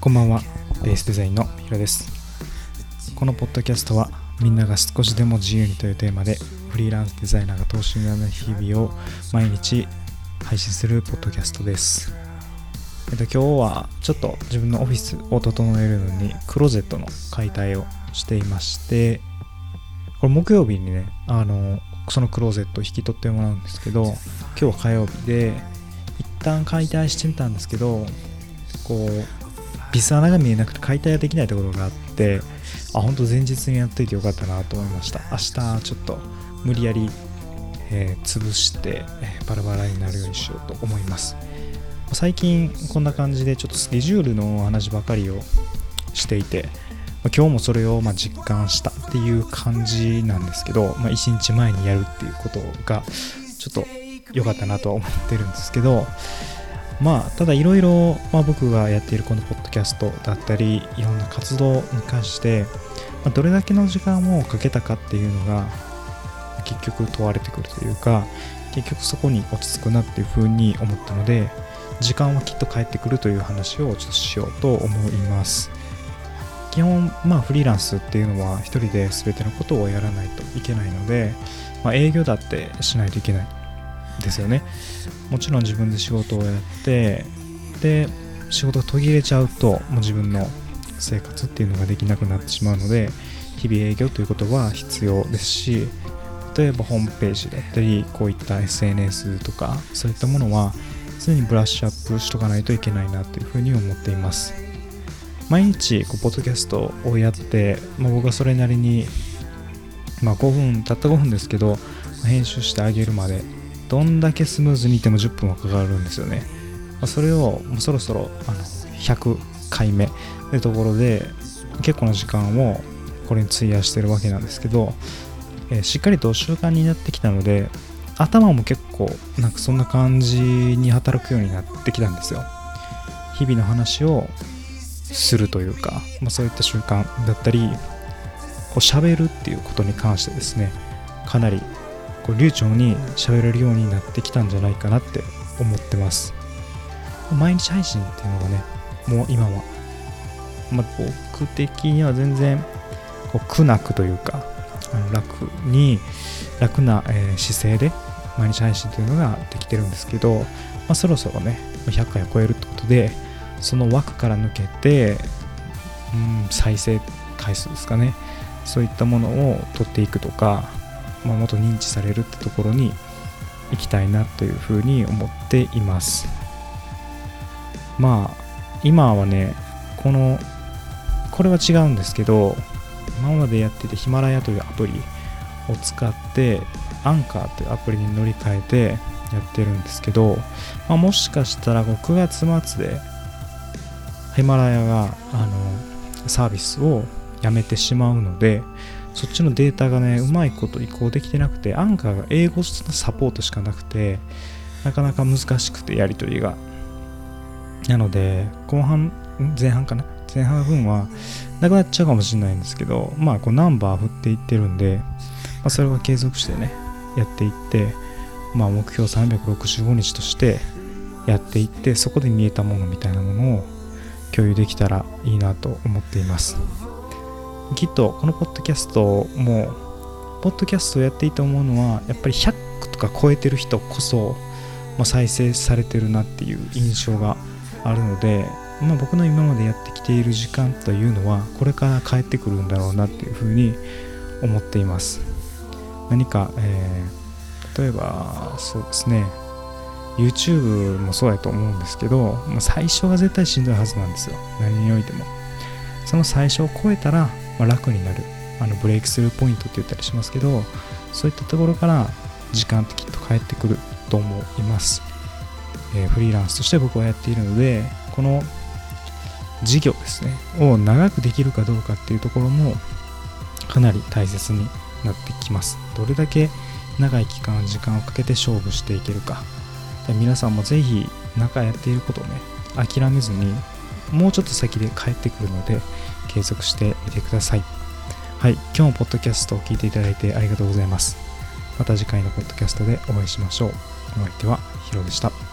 こんばんは。ベースデザインのひろです。このポッドキャストはみんなが少しでも自由にというテーマでフリーランスデザイナーが等身大の日々を毎日配信するポッドキャストです。えっと、今日はちょっと自分のオフィスを整えるのにクローゼットの解体をしていましてこれ木曜日にねあのそのクローゼットを引き取ってもらうんですけど今日は火曜日で旦解体してみたんですけどこうビス穴が見えなくて解体ができないところがあってあ本当前日にやっといてよかったなと思いました。明日ちょっと無理やり、えー、潰して、えー、バラバラになるようにしようと思います。最近こんな感じでちょっとスケジュールの話ばかりをしていて今日もそれをま実感したっていう感じなんですけど、まあ、1日前にやるっていうことがちょっと良かったなとは思ってるんですけどまあただいろいろ僕がやっているこのポッドキャストだったりいろんな活動に関して、ま、どれだけの時間をかけたかっていうのが結局問われてくるというか結局そこに落ち着くなっていうふうに思ったので時間はきっと返ってくるという話をちょっとしようと思います。基本まあフリーランスっていうのは一人で全てのことをやらないといけないので、まあ、営業だってしないといけない。ですよね。もちろん自分で仕事をやってで仕事が途切れちゃうともう自分の生活っていうのができなくなってしまうので日々営業ということは必要ですし例えばホームページだったりこういった SNS とかそういったものは常にブラッシュアップしとかないといけないなというふうに思っています。毎日こうポッドキャストをやって、まあ、僕はそれなりに、まあ、5分たった5分ですけど編集してあげるまでどんだけスムーズにいても10分はかかるんですよね、ま、それをもうそろそろあの100回目ってところで結構な時間をこれに費やしてるわけなんですけど、えー、しっかりと習慣になってきたので頭も結構なんかそんな感じに働くようになってきたんですよ。日々の話をするというか、まあ、そういった習慣だったりこう喋るっていうことに関してですねかなりこう流暢に喋れるようになってきたんじゃないかなって思ってます。毎日配信っていうのがねもう今は、まあ、僕的には全然こう苦なくというか楽に楽な、え、姿勢で毎日配信というのができてるんですけど、まあ、そろそろね100回を超えるってことでその枠から抜けて、うん、再生回数ですかねそういったものを取っていくとか、まあ、もっと認知されるってところに行きたいなというふうに思っています。まあ今はねこのこれは違うんですけど今までやっててヒマラヤというアプリを使ってアンカーというアプリに乗り換えてやってるんですけど、まあ、もしかしたら9月末でヒマラヤがあのサービスをやめてしまうのでそっちのデータがねうまいこと移行できてなくてアンカーが英語のサポートしかなくてなかなか難しくてやり取りが。なので後半前半かな？前半分はなくなっちゃうかもしれないんですけどまあこうナンバー振っていってるんで、まあ、それは継続してねやっていってまあ目標365日としてやっていってそこで見えたものみたいなものを共有できたらいいなと思っています。きっとこのポッドキャストもポッドキャストをやっていいと思うのはやっぱり100とか超えてる人こそ、まあ、再生されてるなっていう印象があるので、まあ、僕の今までやってきている時間というのはこれから帰ってくるんだろうなっていうふうに思っています。何か、えー、例えばそうですね。YouTube もそうやと思うんですけど、まあ、最初が絶対しんどいはずなんですよ。何においても。その最初を超えたら、まあ、楽になるあのブレイクスルーポイントって言ったりしますけどそういったところから時間ってきっと返ってくると思います、えー、フリーランスとして僕はやっているのでこの事業ですねを長くできるかどうかっていうところもかなり大切になってきます。どれだけ長い期間時間をかけて勝負していけるか。皆さんもぜひ中やっていることをね諦めずにもうちょっと先で帰ってくるので継続してみてください。はい今日もポッドキャストを聞いていただいてありがとうございます。また次回のポッドキャストでお会いしましょう。お相手はヒロでした。